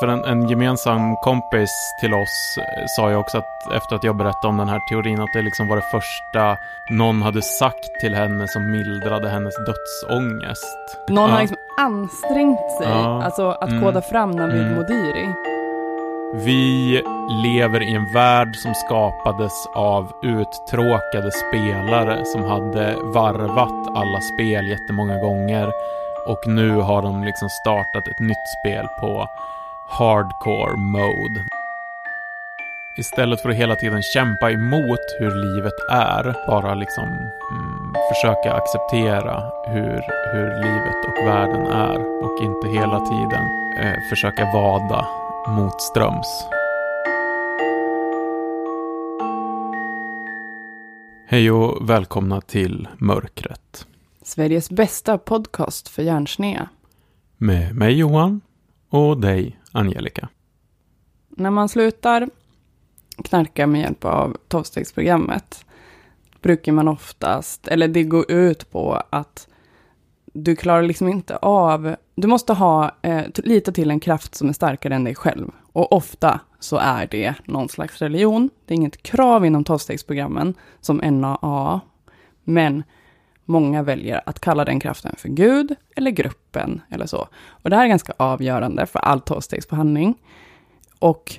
För en, en, gemensam kompis till oss eh, sa ju också att efter att jag berättade om den här teorin att det liksom var det första någon hade sagt till henne som mildrade hennes dödsångest. Någon ja. har liksom ansträngt sig, ja. alltså att mm. koda fram Navid mm. Modiri. Vi lever i en värld som skapades av uttråkade spelare som hade varvat alla spel jättemånga gånger och nu har de liksom startat ett nytt spel på hardcore mode. Istället för att hela tiden kämpa emot hur livet är, bara liksom mm, försöka acceptera hur, hur livet och världen är och inte hela tiden eh, försöka vada motströms. Hej och välkomna till Mörkret. Sveriges bästa podcast för hjärnsnea. Med mig Johan och dig Angelica. När man slutar knarka med hjälp av tolvstegsprogrammet brukar man oftast, eller det går ut på att du klarar liksom inte av, du måste ha, eh, lita till en kraft som är starkare än dig själv. Och ofta så är det någon slags religion. Det är inget krav inom tolvstegsprogrammen som NAA, men många väljer att kalla den kraften för Gud eller gruppen eller så. Och det här är ganska avgörande för all tolvstegsbehandling. Och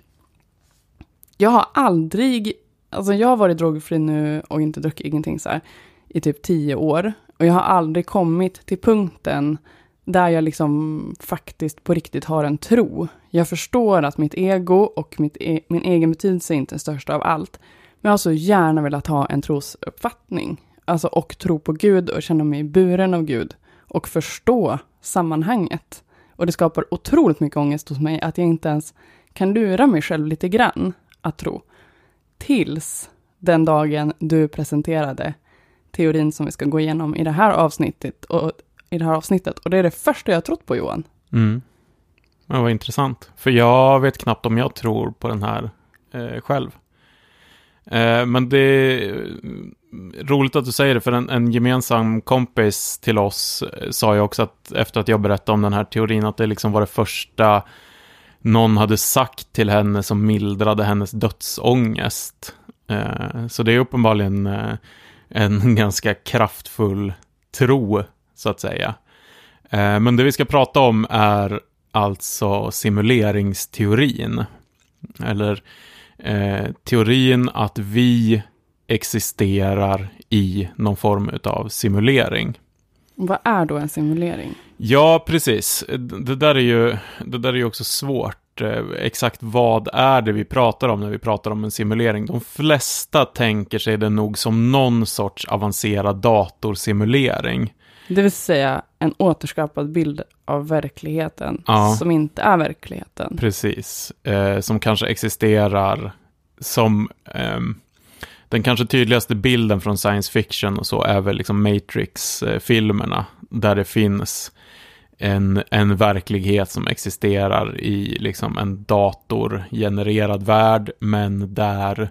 jag har aldrig, alltså jag har varit drogfri nu och inte druckit ingenting så här i typ tio år. Och jag har aldrig kommit till punkten där jag liksom faktiskt på riktigt har en tro. Jag förstår att mitt ego och mitt e min egen betydelse är inte den största av allt. Men jag har så gärna velat ha en trosuppfattning. Alltså och tro på Gud och känna mig buren av Gud. Och förstå sammanhanget. Och det skapar otroligt mycket ångest hos mig att jag inte ens kan lura mig själv lite grann att tro. Tills den dagen du presenterade teorin som vi ska gå igenom i det här avsnittet. Och, i det här avsnittet. Och det är det första jag har trott på Johan. Mm. Ja, vad intressant. För jag vet knappt om jag tror på den här eh, själv. Eh, men det är eh, roligt att du säger det, för en, en, gemensam kompis till oss eh, sa ju också att efter att jag berättade om den här teorin, att det liksom var det första någon hade sagt till henne som mildrade hennes dödsångest. Eh, så det är uppenbarligen eh, en ganska kraftfull tro, så att säga. Eh, men det vi ska prata om är alltså simuleringsteorin. Eller eh, teorin att vi existerar i någon form av simulering. Vad är då en simulering? Ja, precis. Det där är ju, det där är ju också svårt. Eh, exakt vad är det vi pratar om när vi pratar om en simulering? De flesta tänker sig det nog som någon sorts avancerad datorsimulering. Det vill säga en återskapad bild av verkligheten ja. som inte är verkligheten. Precis, eh, som kanske existerar som eh, den kanske tydligaste bilden från science fiction och så är väl liksom Matrix-filmerna, där det finns en, en verklighet som existerar i liksom en datorgenererad värld, men där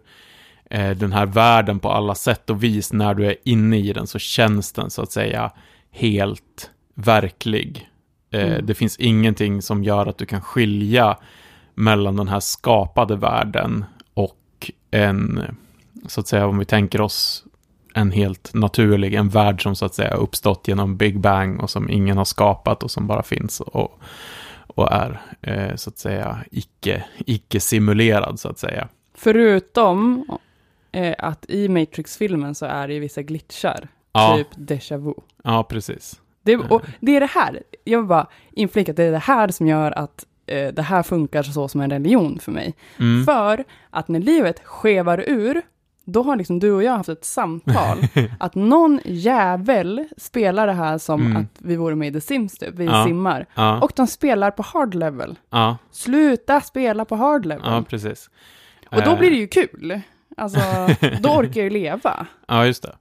eh, den här världen på alla sätt och vis, när du är inne i den så känns den så att säga helt verklig. Eh, mm. Det finns ingenting som gör att du kan skilja mellan den här skapade världen och en, så att säga om vi tänker oss en helt naturlig, en värld som så att säga uppstått genom Big Bang och som ingen har skapat och som bara finns och, och är eh, så att säga icke, icke simulerad så att säga. Förutom eh, att i Matrix-filmen så är det vissa glitchar, ja. typ déjà vu. Ja, precis. Det, och det är det här, jag vill bara inflika att det är det här som gör att eh, det här funkar så som en religion för mig. Mm. För att när livet skevar ur, då har liksom du och jag haft ett samtal, att någon jävel spelar det här som mm. att vi vore med i The Sims typ, vi ja. simmar. Ja. Och de spelar på hard level. Ja. Sluta spela på hard level. Ja, precis. Och då blir det ju kul. Alltså, då orkar jag ju leva. Ja, just det.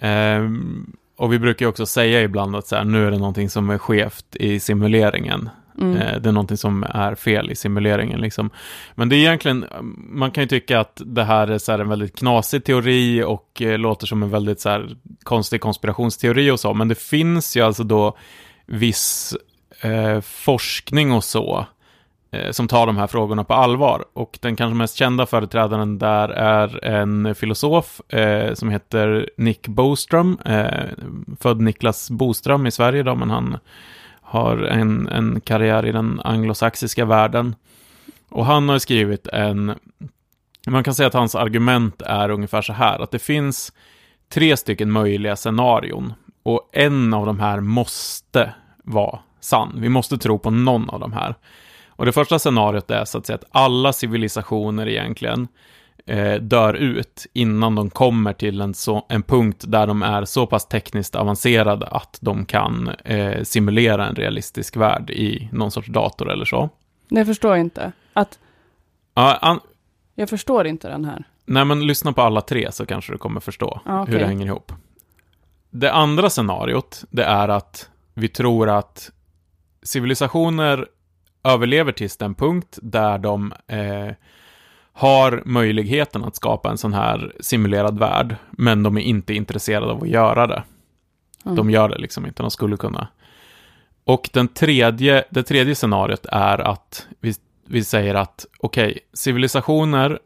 Um, och vi brukar ju också säga ibland att så här, nu är det någonting som är skevt i simuleringen. Mm. Eh, det är någonting som är fel i simuleringen. Liksom. Men det är egentligen, man kan ju tycka att det här är så här en väldigt knasig teori och eh, låter som en väldigt så här konstig konspirationsteori och så. Men det finns ju alltså då viss eh, forskning och så Eh, som tar de här frågorna på allvar. Och den kanske mest kända företrädaren där är en filosof eh, som heter Nick Boström, eh, född Niklas Boström i Sverige då, men han har en, en karriär i den anglosaxiska världen. Och han har skrivit en, man kan säga att hans argument är ungefär så här, att det finns tre stycken möjliga scenarion. Och en av de här måste vara sann. Vi måste tro på någon av de här. Och det första scenariot är så att säga att alla civilisationer egentligen eh, dör ut innan de kommer till en, så, en punkt där de är så pass tekniskt avancerade att de kan eh, simulera en realistisk värld i någon sorts dator eller så. Förstår jag inte. Att, Ja, an, jag förstår inte den här. nej, men lyssna på alla tre så kanske du kommer förstå Ja, okej. hur det hänger ihop. Det andra scenariot, det är att vi tror att civilisationer överlever tills den punkt där de eh, har möjligheten att skapa en sån här simulerad värld, men de är inte intresserade av att göra det. Mm. De gör det liksom inte, de skulle kunna. Och den tredje, det tredje scenariot är att vi, vi säger att okej, civilisationer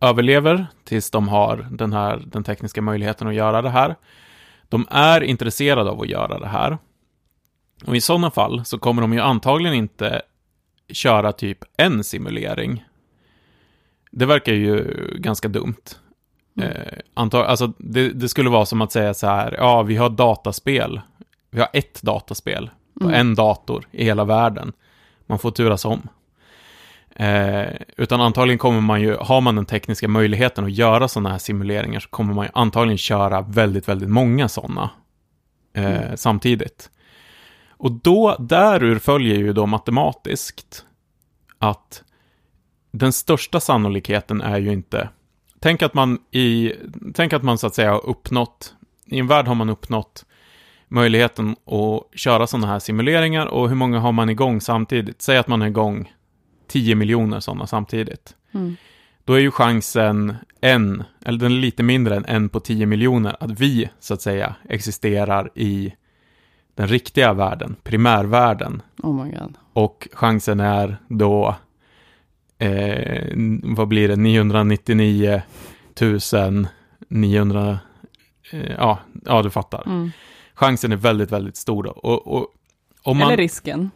överlever tills de har den här den tekniska möjligheten att göra det här. De är intresserade av att göra det här. Och i sådana fall så kommer de ju antagligen inte köra typ en simulering. Det verkar ju ganska dumt. Mm. Eh, antag, alltså det, det skulle vara som att säga så här, ja vi har dataspel. Vi har ett dataspel på Mm. en dator i hela världen. Man får turas om. Eh, utan antagligen kommer man ju, har man den tekniska möjligheten att göra sådana här simuleringar så kommer man ju antagligen köra väldigt, väldigt många sådana eh, Mm. samtidigt. Och då, därur följer ju då matematiskt att den största sannolikheten är ju inte, tänk att man i, tänk att man så att säga har uppnått, i en värld har man uppnått möjligheten att köra sådana här simuleringar och hur många har man igång samtidigt? Säg att man är igång 10 miljoner sådana samtidigt. Mm. Då är ju chansen en, eller den är lite mindre än en på 10 miljoner, att vi, så att säga, existerar i den riktiga världen, primärvärlden. Oh my god. Och chansen är då, eh, vad blir det, 999 900, eh, ja, ja, du fattar. Mm. Chansen är väldigt, väldigt stor då. Och, och om man, Eller risken.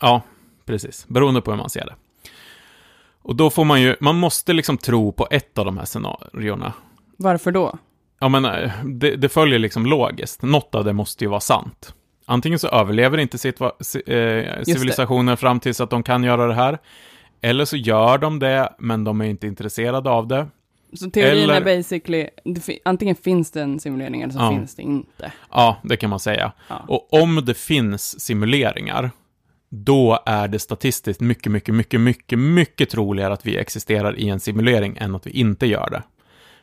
Ja, precis. Beroende på hur man ser det. Och då får man ju, man måste liksom tro på ett av de här scenarierna. Varför då? Ja, men eh, det, det följer liksom logiskt. Något av det måste ju vara sant. Antingen så överlever inte eh, civilisationen fram tills att de kan göra det här. Eller så gör de det, men de är inte intresserade av det. Så teorin Eller- är basically, antingen finns det en simulering eller så Ja. finns det inte. Ja, det kan man säga. Ja. Och om det finns simuleringar, då är det statistiskt mycket, mycket, mycket, mycket, mycket troligare att vi existerar i en simulering än att vi inte gör det.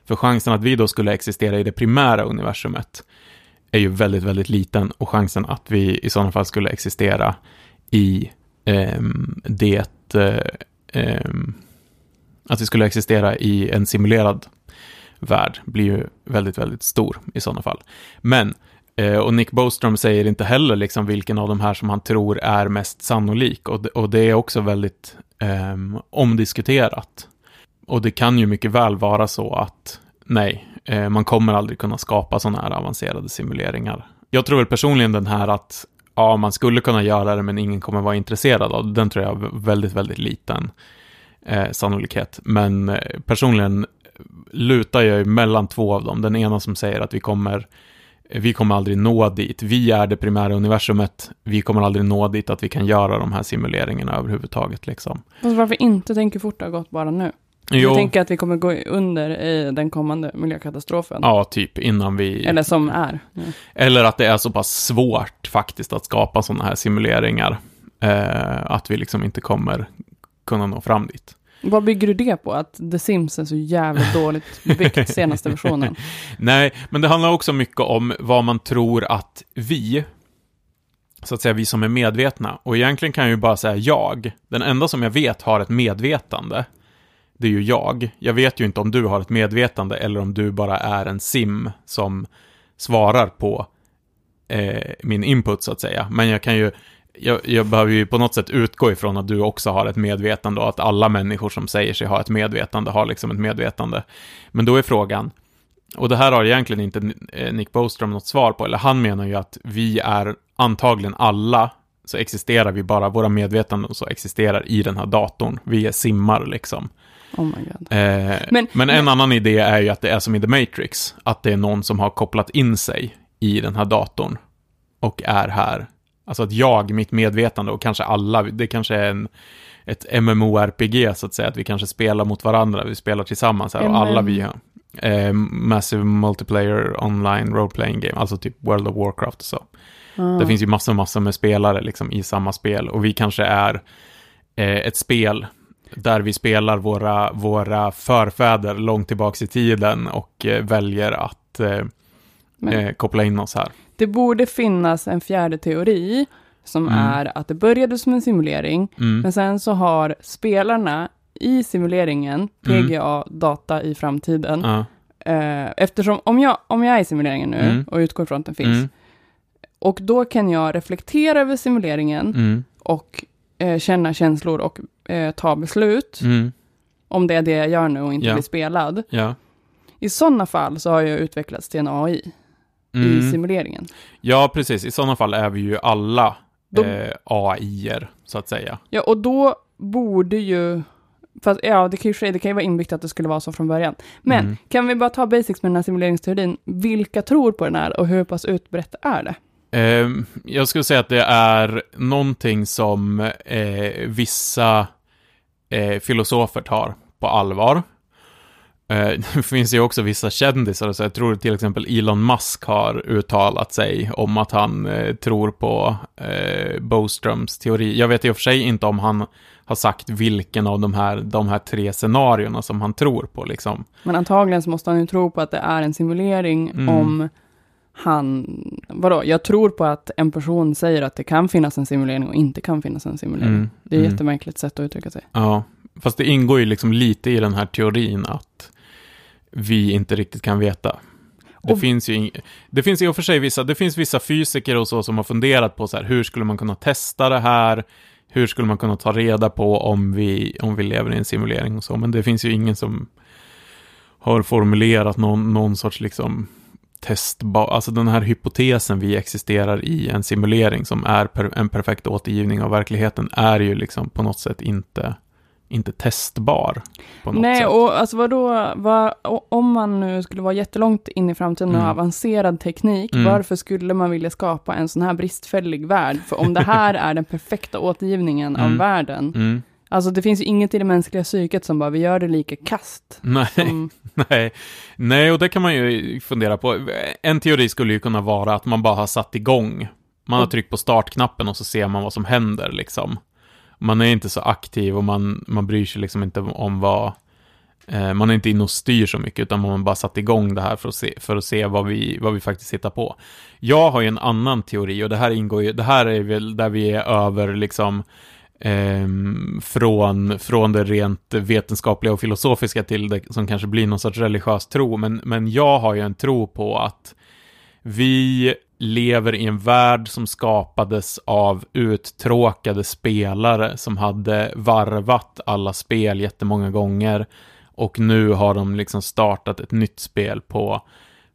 För chansen att vi då skulle existera i det primära universumet är ju väldigt, väldigt liten och chansen att vi i sådana fall skulle existera i eh, det, eh, ehm, att vi skulle existera i en simulerad värld blir ju väldigt, väldigt stor i sådana fall. Men Eh, och Nick Bostrom säger inte heller liksom vilken av de här som han tror är mest sannolik. Och det, och det är också väldigt ehm, omdiskuterat. Och det kan ju mycket väl vara så att nej, eh, man kommer aldrig kunna skapa sådana här avancerade simuleringar. Jag tror väl personligen den här att ja, man skulle kunna göra det men ingen kommer vara intresserad av det. Den tror jag är väldigt, väldigt liten eh, sannolikhet. Men eh, personligen lutar jag ju mellan två av dem. Den ena som säger att vi kommer vi kommer aldrig nå dit. Vi är det primära universumet. Vi kommer aldrig nå dit att vi kan göra de här simuleringarna överhuvudtaget. Liksom. Alltså varför inte tänker fort det har gått bara nu? Jo, Jag tänker att vi kommer gå under i den kommande miljökatastrofen. ja, typ innan vi... Eller som är. Ja. Eller att det är så pass svårt faktiskt att skapa sådana här simuleringar. Eh, att vi liksom inte kommer kunna nå fram dit. Vad bygger du det på? Att The Sims är så jävligt dåligt byggt, senaste versionen. Nej, men det handlar också mycket om vad man tror att vi, så att säga vi som är medvetna, och egentligen kan jag ju bara säga jag, den enda som jag vet har ett medvetande, det är ju jag. Jag vet ju inte om du har ett medvetande eller om du bara är en sim som svarar på eh, min input så att säga. Men jag kan ju jag, jag behöver ju på något sätt utgå ifrån att du också har ett medvetande och att alla människor som säger sig ha ett medvetande har liksom ett medvetande. Men då är frågan, och det här har egentligen inte eh, Nick Bostrom något svar på, eller han menar ju att vi är antagligen alla, så existerar vi bara, våra medvetanden så existerar i den här datorn. Vi är simmar liksom. Oh my God. Eh, men, men, en annan idé är ju att det är som i The Matrix, att det är någon som har kopplat in sig i den här datorn och är här. Alltså att jag, mitt medvetande och kanske alla, det kanske är en, ett MMORPG så att säga, att vi kanske spelar mot varandra, vi spelar tillsammans här och alla vi. Eh, massive multiplayer online role playing game, alltså typ World of Warcraft och så. Mm. Det finns ju massor, massor med spelare liksom i samma spel och vi kanske är eh, ett spel där vi spelar våra, våra förfäder långt tillbaka i tiden och eh, väljer att eh, eh, koppla in oss här. Det borde finnas en fjärde teori som mm. är att det började som en simulering, mm. men sen så har spelarna i simuleringen, PGA, mm. data i framtiden. Ja. Eh, eftersom om jag, om jag är i simuleringen nu mm. och utgår från att den finns, mm. och då kan jag reflektera över simuleringen mm. och eh, känna känslor och eh, ta beslut, mm. om det är det jag gör nu och inte ja. blir spelad. Ja. I sådana fall så har jag utvecklats till en AI i simuleringen. Ja, precis. I sådana fall är vi ju alla då, eh, AI-er, så att säga. Ja, och då borde ju Fast ja, det kan, ju, det kan ju vara inbyggt att det skulle vara så från början. Men mm. kan vi bara ta basics med den här simuleringsteorin? Vilka tror på den här och hur pass utbrett är det? Eh, jag skulle säga att det är någonting som eh, vissa eh, filosofer tar på allvar. Eh, det finns ju också vissa kändisar, så jag tror till exempel Elon Musk har uttalat sig om att han eh, tror på eh, Boströms teori. Jag vet i och för sig inte om han har sagt vilken av de här, de här tre scenarierna som han tror på. Liksom. Men antagligen så måste han ju tro på att det är en simulering mm. om han, vadå, jag tror på att en person säger att det kan finnas en simulering och inte kan finnas en simulering. Mm. Det är ett mm. jättemärkligt sätt att uttrycka sig. Ja, fast det ingår ju liksom lite i den här teorin att vi inte riktigt kan veta. Det, och, finns ju det finns i och för sig vissa, det finns vissa fysiker och så som har funderat på så här, hur skulle man kunna testa det här? hur skulle man kunna ta reda på om vi, om vi lever i en simulering och så, men det finns ju ingen som har formulerat någon, någon sorts liksom testbar, alltså den här hypotesen vi existerar i en simulering som är per, en perfekt återgivning av verkligheten är ju liksom på något sätt inte inte testbar. Nej, sätt. och alltså vadå, vad, om man nu skulle vara jättelångt in i framtiden och mm. avancerad teknik, mm. varför skulle man vilja skapa en sån här bristfällig värld? För om det här är den perfekta återgivningen mm. av världen, mm. Alltså det finns ju inget i det mänskliga psyket som bara, vi gör det lika kast. Nej, som... nej. nej, och det kan man ju fundera på. En teori skulle ju kunna vara att man bara har satt igång. Man har tryckt på startknappen och så ser man vad som händer liksom man är inte så aktiv och man, man bryr sig liksom inte om vad, eh, man är inte inne och styr så mycket, utan man har bara satt igång det här för att se, för att se vad, vi, vad vi faktiskt hittar på. Jag har ju en annan teori och det här ingår ju, det här är väl där vi är över liksom eh, från, från det rent vetenskapliga och filosofiska till det som kanske blir någon sorts religiös tro, men, men jag har ju en tro på att vi lever i en värld som skapades av uttråkade spelare som hade varvat alla spel jättemånga gånger. Och nu har de liksom startat ett nytt spel på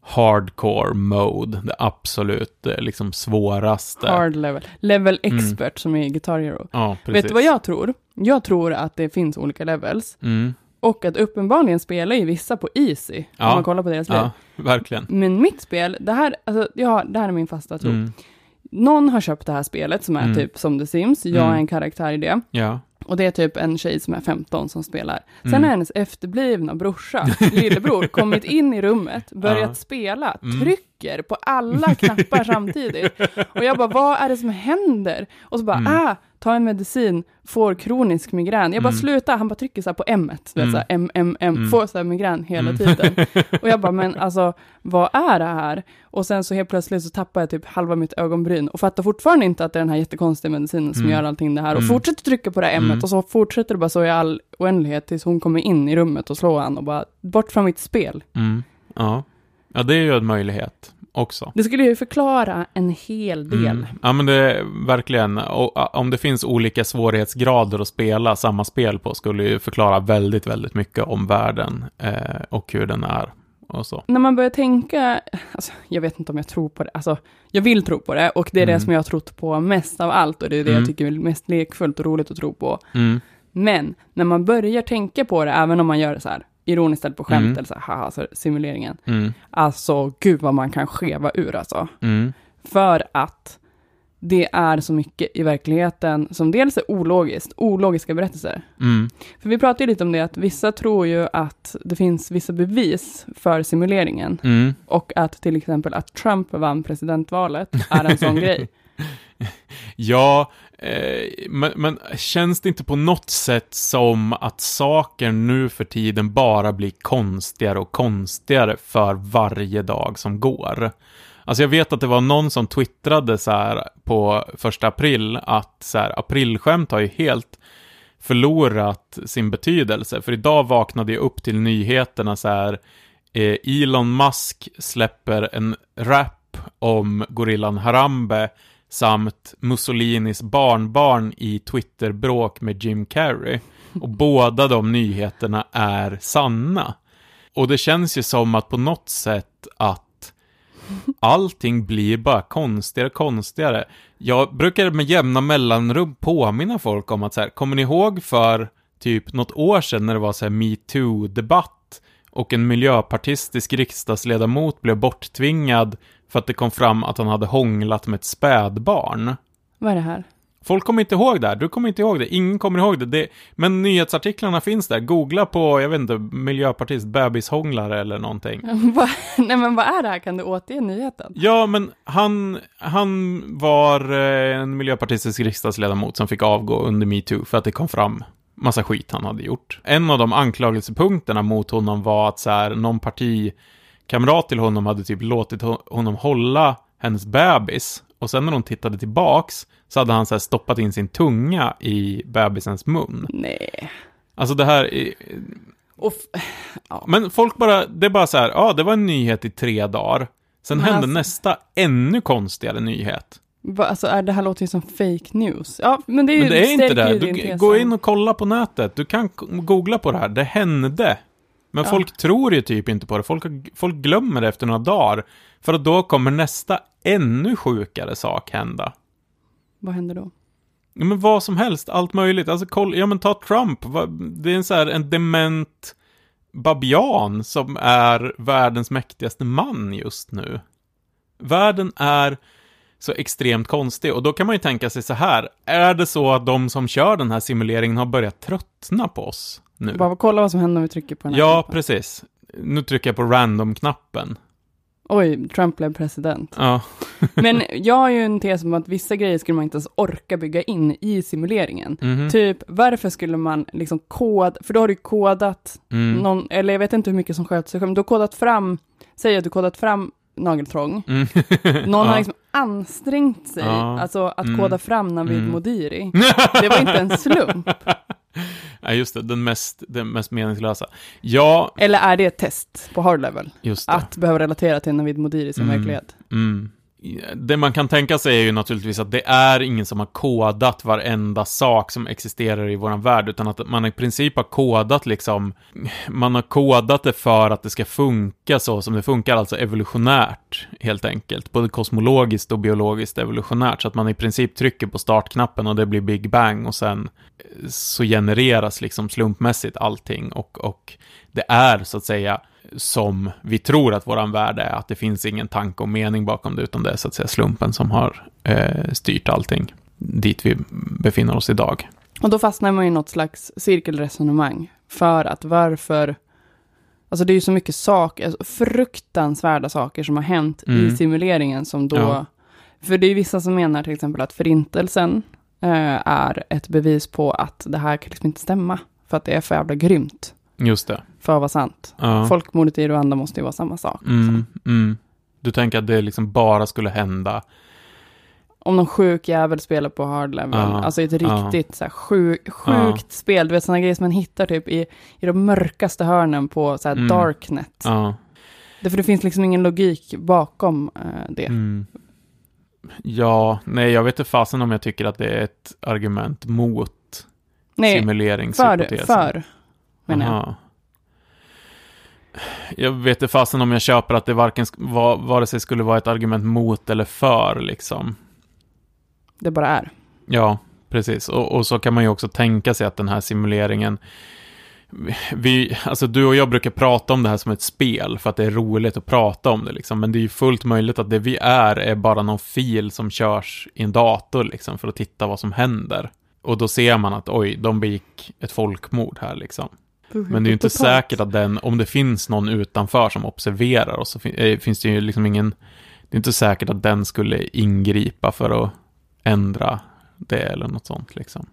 hardcore mode, det absolut eh, liksom svåraste. Hard level. Level mm. expert mm. som är Guitar Hero. Ja, Vet du vad jag tror? Jag tror att det finns olika levels. Mm. Och att uppenbarligen spelar ju vissa på easy, ja. om man kollar på deras spel. Ja, verkligen. Men mitt spel, det här, alltså, ja, det här är min fasta tro. Mm. Någon har köpt det här spelet som är mm. typ som The Sims, jag mm. är en karaktär i det. Ja. Och det är typ en tjej som är 15 som spelar. Sen mm. har hennes efterblivna brorsa, lillebror, kommit in i rummet, börjat ja. spela, mm. trycker på alla knappar samtidigt. Och jag bara, vad är det som händer? Och så bara, mm. ah, ta en medicin, får kronisk migrän. Jag bara mm. sluta, han bara trycker så här på M, mm. så M, M, M, mm. får så här migrän hela mm. tiden. och jag bara, men alltså, vad är det här? Och sen så helt plötsligt så tappar jag typ halva mitt ögonbryn och fattar fortfarande inte att det är den här jättekonstiga medicinen som mm. gör allting det här och mm. fortsätter trycka på det här M och så fortsätter det bara så i all oändlighet tills hon kommer in i rummet och slår han och bara, bort från mitt spel. Ja. ja, det är ju en möjlighet. Också. Det skulle ju förklara en hel del. Mm. Ja, men det är verkligen, och, om det finns olika svårighetsgrader att spela samma spel på, skulle ju förklara väldigt, väldigt mycket om världen eh, och hur den är och så. När man börjar tänka, alltså, jag vet inte om jag tror på det, alltså, jag vill tro på det och det är Mm. det som jag har trott på mest av allt och det är det Mm. jag tycker är mest lekfullt och roligt att tro på. Mm. Men när man börjar tänka på det, även om man gör det så här ironiskt eller på skämt Mm. eller så här, haha, så simuleringen. Mm. Alltså, gud vad man kan skeva ur alltså. Mm. För att det är så mycket i verkligheten som dels är ologiskt, ologiska berättelser. Mm. För vi pratade ju lite om det, att vissa tror ju att det finns vissa bevis för simuleringen. Mm. Och att till exempel att Trump vann presidentvalet är en sån grej. Ja, Eh, men, men känns det inte på något sätt som att saker nu för tiden bara blir konstigare och konstigare för varje dag som går? Alltså jag vet att det var någon som twittrade så här på första april att så här, aprilskämt har ju helt förlorat sin betydelse. För idag vaknade jag upp till nyheterna så här, eh, Elon Musk släpper en rap om gorillan Harambe samt Mussolinis barnbarn i Twitterbråk med Jim Carrey. Och båda de nyheterna är sanna. Och det känns ju som att på något sätt att allting blir bara konstigare och konstigare. Jag brukar med jämna mellanrum påminna folk om att så här, kommer ni ihåg för typ något år sedan när det var så här metoo-debatt och en miljöpartistisk riksdagsledamot blev borttvingad för att det kom fram att han hade hånglat med ett spädbarn. Vad är det här? Folk kommer inte ihåg det här, du kommer inte ihåg det, ingen kommer ihåg det. det men nyhetsartiklarna finns där, googla på, jag vet inte, miljöpartist bebishånglare eller någonting. Nej men vad är det här? Kan du återge nyheten? Ja, men han, han var eh, en miljöpartistisk riksdagsledamot som fick avgå under metoo för att det kom fram massa skit han hade gjort. En av de anklagelsepunkterna mot honom var att så här, någon partikamrat till honom hade typ låtit ho- honom hålla hennes bebis och sen när hon tittade tillbaks så hade han så stoppat in sin tunga i bebisens mun. Nej. Alltså det här, är- f- men folk bara, det är bara så här, ja, det var en nyhet i tre dagar. Sen Men hände alltså- nästa ännu konstigare nyhet. Va, alltså, är det här låter ju som fake news. Ja, men det är Men det är inte det. Du, gå in och kolla på nätet. Du kan googla på det här. Det hände. Men Ja. folk tror ju typ inte på det. Folk, folk glömmer det efter några dagar. För att då kommer nästa ännu sjukare sak hända. Vad händer då? Ja, men vad som helst, allt möjligt. Alltså, koll, ja men ta Trump. Det är en så här, en dement babian som är världens mäktigaste man just nu. Världen är så extremt konstig och då kan man ju tänka sig så här. Är det så att de som kör den här simuleringen har börjat tröttna på oss nu? Bara kolla vad som händer om vi trycker på den här Ja, knappen. precis. Nu trycker jag på random-knappen. Oj, Trump blev president. Ja. Men jag har ju en tes om att vissa grejer skulle man inte ens orka bygga in i simuleringen. Mhm. Typ, varför skulle man liksom koda, för då har du kodat Mm. någon, eller jag vet inte hur mycket som sköter sig själv, men du har kodat fram, säg att du kodat fram nageltrång. Mm. Någon Ja. har liksom ansträngt sig, Ja. alltså att Mm. koda fram Navid Mm. Modiri. Det var inte en slump. Ja, just det. Den mest, den mest meningslösa. Ja, Eller är det ett test på hard level? Att behöva relatera till Navid Modiri som Mm. verklighet. Mm. Det man kan tänka sig är ju naturligtvis att det är ingen som har kodat varenda sak som existerar i vår värld, utan att man i princip har kodat liksom, man har kodat det för att det ska funka så som det funkar, alltså evolutionärt, helt enkelt. Både kosmologiskt och biologiskt evolutionärt, så att man i princip trycker på startknappen och det blir Big Bang och sen eh, så genereras liksom slumpmässigt allting och, och det är så att säga som vi tror att våran värld är, att det finns ingen tanke och mening bakom det, utan det är så att säga slumpen som har eh, styrt allting dit vi befinner oss idag. Och då fastnar man i något slags cirkelresonemang. För att varför, alltså det är ju så mycket saker, alltså fruktansvärda saker som har hänt i Mm. simuleringen som då, Ja. för det är vissa som menar till exempel att förintelsen eh, är ett bevis på att det här kan liksom inte stämma. För att det är för jävla grymt Just det. för att vara sant. Ja. Folkmordet i Rwanda måste ju vara samma sak. liksom. Mm, mm. Du tänker att det liksom bara skulle hända. Om någon sjuk jävel spelar på hard level, Ja, alltså ett riktigt så här, sjuk, sjukt spel, du vet sådana grejer som man hittar typ i, i de mörkaste hörnen på så här Mm. darknet. Därför det finns liksom ingen logik bakom eh, det. Mm. Ja, nej, jag vet inte fasen om jag tycker att det är ett argument mot Nej, för, för menar jag. Aha. Jag vet inte fasen om jag köper att det varken, vare sig skulle vara ett argument mot eller för, liksom. Det bara är. Ja, precis. Och, och så kan man ju också tänka sig att den här simuleringen vi, alltså du och jag brukar prata om det här som ett spel för att det är roligt att prata om det liksom. Men det är ju fullt möjligt att det vi är är bara någon fil som körs i en dator liksom för att titta vad som händer. Och då ser man att oj, de begick ett folkmord här liksom. Men det är ju inte säkert att den, om det finns någon utanför som observerar oss, så eh, finns det ju liksom ingen, det är inte säkert att den skulle ingripa för att ändra det eller något sånt liksom.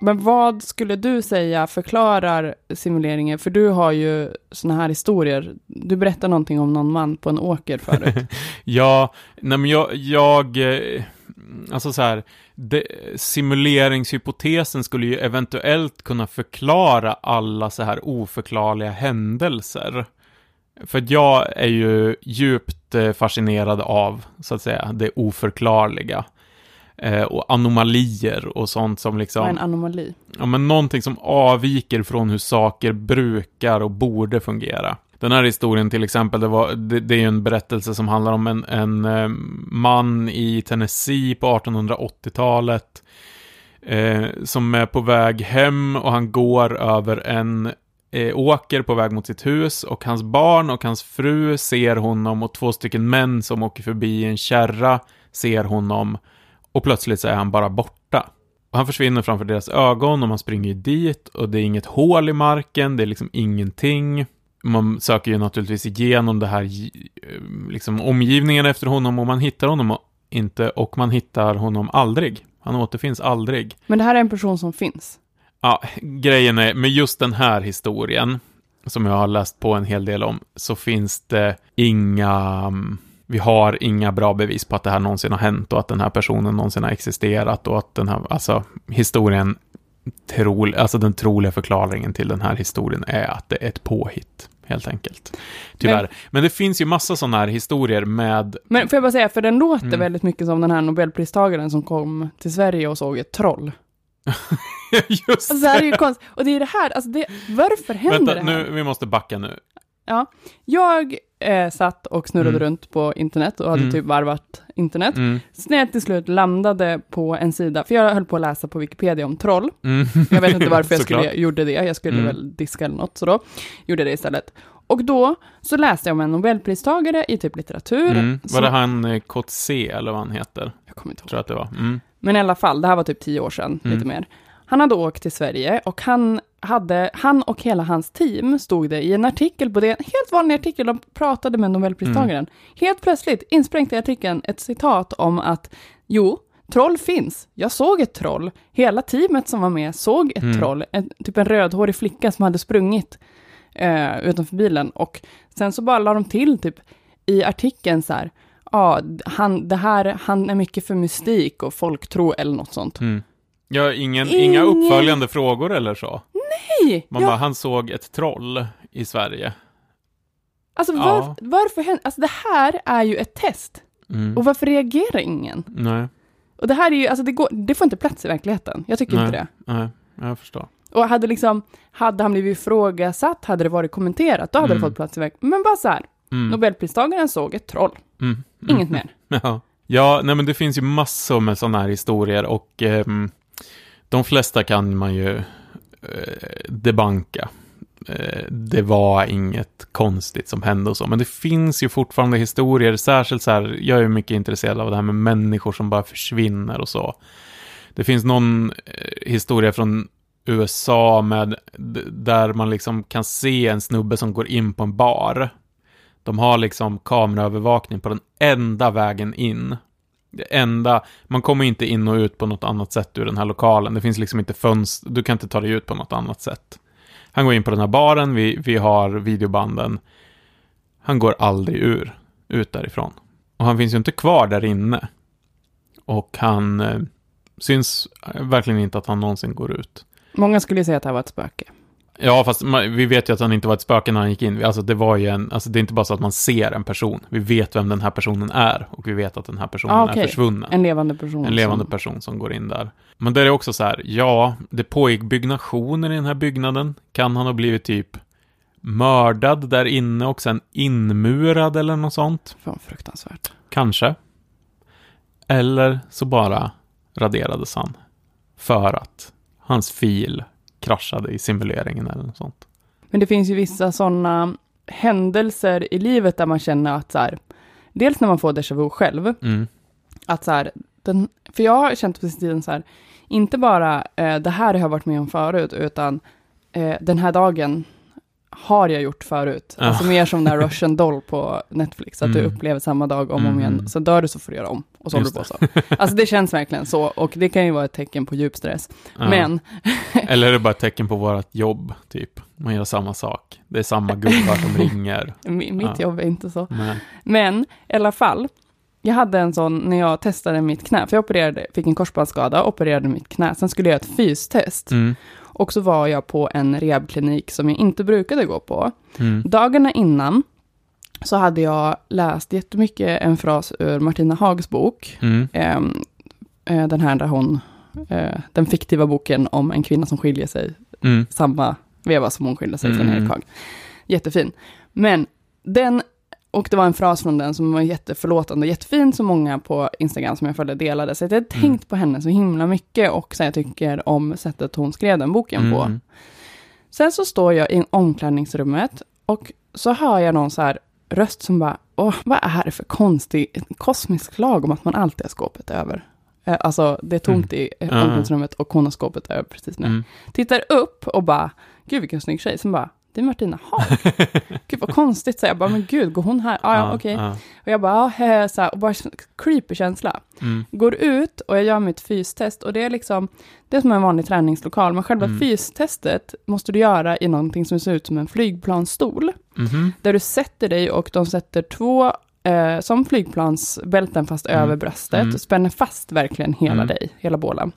Men vad skulle du säga förklarar simuleringen? För du har ju såna här historier. Du berättar någonting om någon man på en åker förut. Ja, nej men jag, jag eh, alltså så här, simuleringshypotesen skulle ju eventuellt kunna förklara alla så här oförklarliga händelser. För jag är ju djupt eh, fascinerad av, så att säga, det oförklarliga. Eh, och anomalier och sånt som liksom... Vad är en anomali? Ja, men någonting som avviker från hur saker brukar och borde fungera. Den här historien till exempel, det, var, det, det är ju en berättelse som handlar om en, en eh, man i Tennessee på 1880-talet. Eh, som är på väg hem och han går över en eh, åker på väg mot sitt hus och hans barn och hans fru ser honom och två stycken män som åker förbi i en kärra ser honom och plötsligt så är han bara borta. Och han försvinner framför deras ögon och man springer ju dit och det är inget hål i marken, det är liksom ingenting. Man söker ju naturligtvis igenom det här, eh, liksom omgivningen efter honom och man hittar honom inte och man hittar honom aldrig. Han återfinns aldrig. Men det här är en person som finns. Ja, grejen är, med just den här historien, som jag har läst på en hel del om, så finns det inga, mm, vi har inga bra bevis på att det här någonsin har hänt och att den här personen någonsin har existerat och att den här, alltså historien, trol, alltså den troliga förklaringen till den här historien är att det är ett påhitt, helt enkelt. Tyvärr. Men, Men- det finns ju massa sådana här historier med, Men får jag bara säga, för den låter Mm. väldigt mycket som den här Nobelpristagaren som kom till Sverige och såg ett troll. just Alltså det här är ju konstigt. Och det är det här, alltså det, varför händer Vänta, det här? nu, vi måste backa nu. Jag eh, satt och snurrade Mm. runt på internet och hade Mm. typ varvat internet. Mm. Så när jag till slut landade på en sida, för jag höll på att läsa på Wikipedia om troll. Mm. Jag vet inte varför jag skulle, gjorde det, jag skulle Mm. väl diska eller något, så då gjorde jag det istället. Och då så läste jag om en Nobelpristagare i typ litteratur. Mm. Var som- det han eh, Kotze, eller vad han heter? Jag kommer inte ihåg. Tror att det var. Mm. Men i alla fall, det här var typ tio år sedan, Mm. lite mer. Han hade åkt till Sverige och han, hade, han och hela hans team stod det i en artikel på det, en helt vanlig artikel, de pratade med Nobelpristagaren. Mm. Helt plötsligt, insprängt i artikeln, ett citat om att jo, troll finns. Jag såg ett troll. Hela teamet som var med såg ett Mm. troll. En, typ en rödhårig flicka som hade sprungit eh, utanför bilen. Och sen så bara la de till typ i artikeln så här, ja, han, det här, han är mycket för mystik och folktro eller något sånt. Mm. Ja, ingen, Ingen- inga uppföljande frågor eller så. Nej! Man ja, bara, han såg ett troll i Sverige. alltså Ja. var, varför händer, alltså det här är ju ett test. Mm. Och varför reagerar ingen? Nej, Och det här är ju, alltså det, går, det får inte plats i verkligheten. Jag tycker Nej. inte det. nej, jag förstår. Och hade liksom, hade han blivit ifrågasatt, hade det varit kommenterat, då hade Mm. det fått plats i verkligheten. Men bara så här, Mm. Nobelpristagaren såg ett troll, Mm. Mm. inget mer. Ja. ja, nej men det finns ju massor med sådana här historier och ehm, de flesta kan man ju eh, Eh, debanka. Eh, det var inget konstigt som hände och så, men det finns ju fortfarande historier, särskilt så här, jag är ju mycket intresserad av det här med människor som bara försvinner och så. Det finns någon eh, historia från USA med, där man liksom kan se en snubbe som går in på en bar. De har liksom kameraövervakning på den enda vägen in. Det enda, man kommer inte in och ut på något annat sätt ur den här lokalen. Det finns liksom inte fönster, du kan inte ta dig ut på något annat sätt. Han går in på den här baren, vi, vi har videobanden. Han går aldrig ur, ut därifrån. Och han finns ju inte kvar där inne. Och han eh, syns eh, verkligen inte att han någonsin går ut. Många skulle säga att det här var ett spöke. Ja, fast man, vi vet ju att han inte var ett spöke när han gick in. Alltså det var ju en, alltså det är inte bara så att man ser en person. Vi vet vem den här personen är och vi vet att den här personen Ah, okej. är försvunnen. En levande person. En levande som, person som går in där. Men där är också så här, ja, det pågick byggnationer i den här byggnaden. Kan han ha blivit typ mördad där inne och sen inmurad eller något sånt? Fan, fruktansvärt. Kanske. Eller så bara raderades han. För att hans fil kraschade i simuleringen eller något sånt. Men det finns ju vissa sådana händelser i livet där man känner att så här, dels när man får déjà vu själv, Mm. att så här, den, för jag har känt på sin tiden så här, inte bara eh, det här har jag varit med om förut, utan eh, den här dagen har jag gjort förut. Alltså mer som den här Russian Doll på Netflix, att du Mm. upplever samma dag om och om Mm. igen. Så dör du så får du göra om. Och så håller du på så. Alltså det känns verkligen så, och det kan ju vara ett tecken på djup stress. Men, Eller är det bara ett tecken på vårt jobb, typ? Man gör samma sak. Det är samma gubbar som ringer. mi- mitt jobb är inte så. Men, Men i alla fall, jag hade en sån när jag testade mitt knä, för jag opererade, fick en korsbandsskada, opererade mitt knä, sen skulle jag göra ett fystest. mm, Och så var jag på en rehabklinik som jag inte brukade gå på. mm, Dagarna innan så hade jag läst jättemycket en fras ur Martina Hags bok. mm, Ehm, eh, den här där hon, eh, den fiktiva boken om en kvinna som skiljer sig mm, samma veva som hon skilde sig från Mm. Erik Haag. Jättefin. Men den, och det var en fras från den som var jätteförlåtande och jättefin, som många på Instagram som jag följde delade. Så jag har tänkt Mm. på henne så himla mycket och så jag tycker om sättet hon skrev den boken på. mm, Sen så står jag i omklädningsrummet och så hör jag någon så här röst som bara, åh, vad är det för konstig kosmisk lag om att man alltid har skåpet över? Eh, Alltså, det är tomt i eh, omklädningsrummet och hon har skåpet över precis nu. mm. Tittar upp och bara, gud vilken snygg tjej. Sen bara, det är Martina Haag. gud vad konstigt. Så jag bara, men gud, går hon här? Ah, ja, okej. ja, Och jag bara, ja, så här, och bara creepy känsla. mm, Går ut och jag gör mitt fystest och det är liksom, det är som en vanlig träningslokal, men själva Mm. fystestet måste du göra i någonting som ser ut som en flygplansstol, mhm, där du sätter dig och de sätter två eh, som flygplansbälten fast Mm. över bröstet, Mm. spänner fast verkligen hela Mm. dig, hela bålen.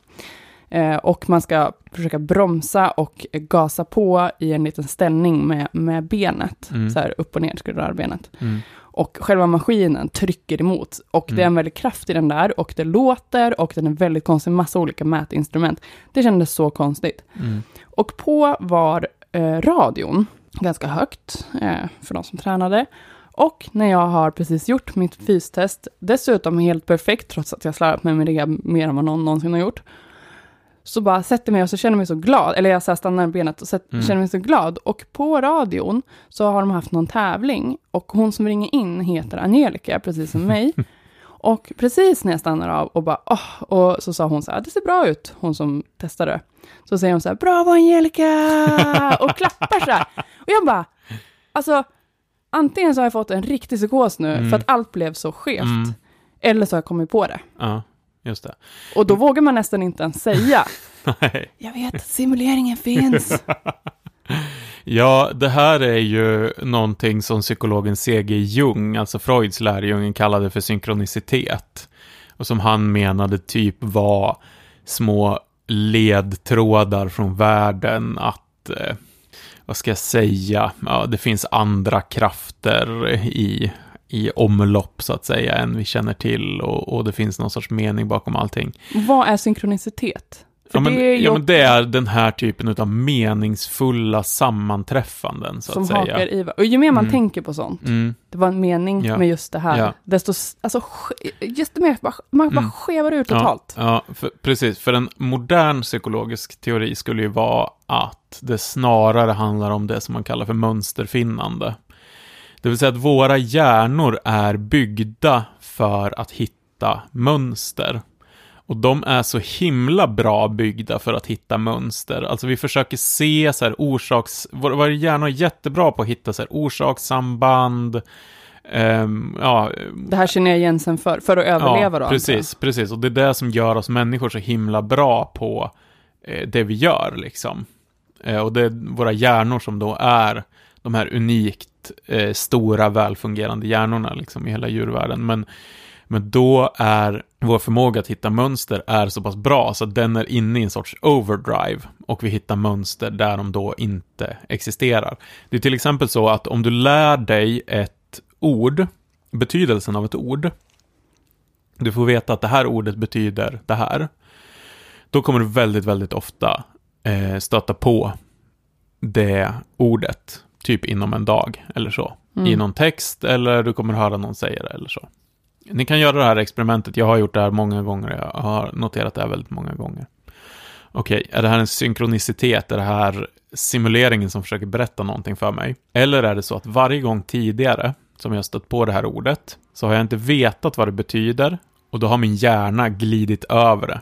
Eh, och man ska försöka bromsa och gasa på i en liten ställning med, med benet, Mm. så här upp och ner ska du röra benet. mm, Och själva maskinen trycker emot. Och det är en Mm. väldigt kraft i den där. Och det låter och den är väldigt konstig. Massa olika mätinstrument. Det kändes så konstigt. mm, Och på var eh, radion ganska högt eh, för de som tränade. Och när jag har precis gjort mitt fystest, dessutom helt perfekt, trots att jag slarvat med min rehab mer än vad någon någonsin har gjort, så bara sätter mig och så känner mig så glad, eller jag så stannar benet och sätt, Mm. känner mig så glad. Och på radion så har de haft någon tävling och hon som ringer in heter Angelica, precis som mig. Och precis när jag stannar av och bara, åh, och så sa hon så här, det ser bra ut, hon som testade. Så säger hon så här, bravo Angelica! Och klappar så här. Och jag bara, alltså, antingen så har jag fått en riktig psykos nu, Mm. för att allt blev så skevt. mm, Eller så har jag kommit på det. ja, just det. Och då vågar man nästan inte ens säga, Nej. jag vet att simuleringen finns. Ja, det här är ju någonting som psykologen C.G. Jung, alltså Freuds lärjungen, kallade för synkronicitet. Och som han menade typ var små ledtrådar från världen att, eh, vad ska jag säga, ja, det finns andra krafter i, i omlopp så att säga än vi känner till och, och det finns någon sorts mening bakom allting. Vad är synkronicitet? Ja men, det är ju ja, men det är den här typen av meningsfulla sammanträffanden, så som att säga. hakar i Och ju mer man Mm. tänker på sånt, Mm, det var en mening Ja. med just det här, Ja. desto, alltså, desto mer, bara- man bara Mm. skevar ur totalt. Ja, ja för, precis. För en modern psykologisk teori skulle ju vara att det snarare handlar om det som man kallar för mönsterfinnande. Det vill säga att våra hjärnor är byggda för att hitta mönster. Och de är så himla bra byggda för att hitta mönster. Alltså vi försöker se så här orsaks... Våra, hjärnor är jättebra på att hitta så här orsakssamband. ehm, ja, Det här känner jag igen sen för, för att överleva då. Ja, precis, precis. Och det är det som gör oss människor så himla bra på eh, det vi gör, liksom. Eh, och det är våra hjärnor som då är de här unikt eh, stora, välfungerande hjärnorna, liksom, i hela djurvärlden. Men, Men då är vår förmåga att hitta mönster är så pass bra så att den är inne i en sorts overdrive och vi hittar mönster där de då inte existerar. Det är till exempel så att om du lär dig ett ord, betydelsen av ett ord, du får veta att det här ordet betyder det här, då kommer du väldigt, väldigt ofta eh, stöta på det ordet, typ inom en dag eller så. Mm. I någon text eller du kommer höra någon säga det eller så. Ni kan göra det här experimentet, jag har gjort det här många gånger, jag har noterat det här väldigt många gånger. Okej, är det här en synkronicitet? Är det här simuleringen som försöker berätta någonting för mig? Eller är det så att varje gång tidigare som jag stött på det här ordet så har jag inte vetat vad det betyder och då har min hjärna glidit över det.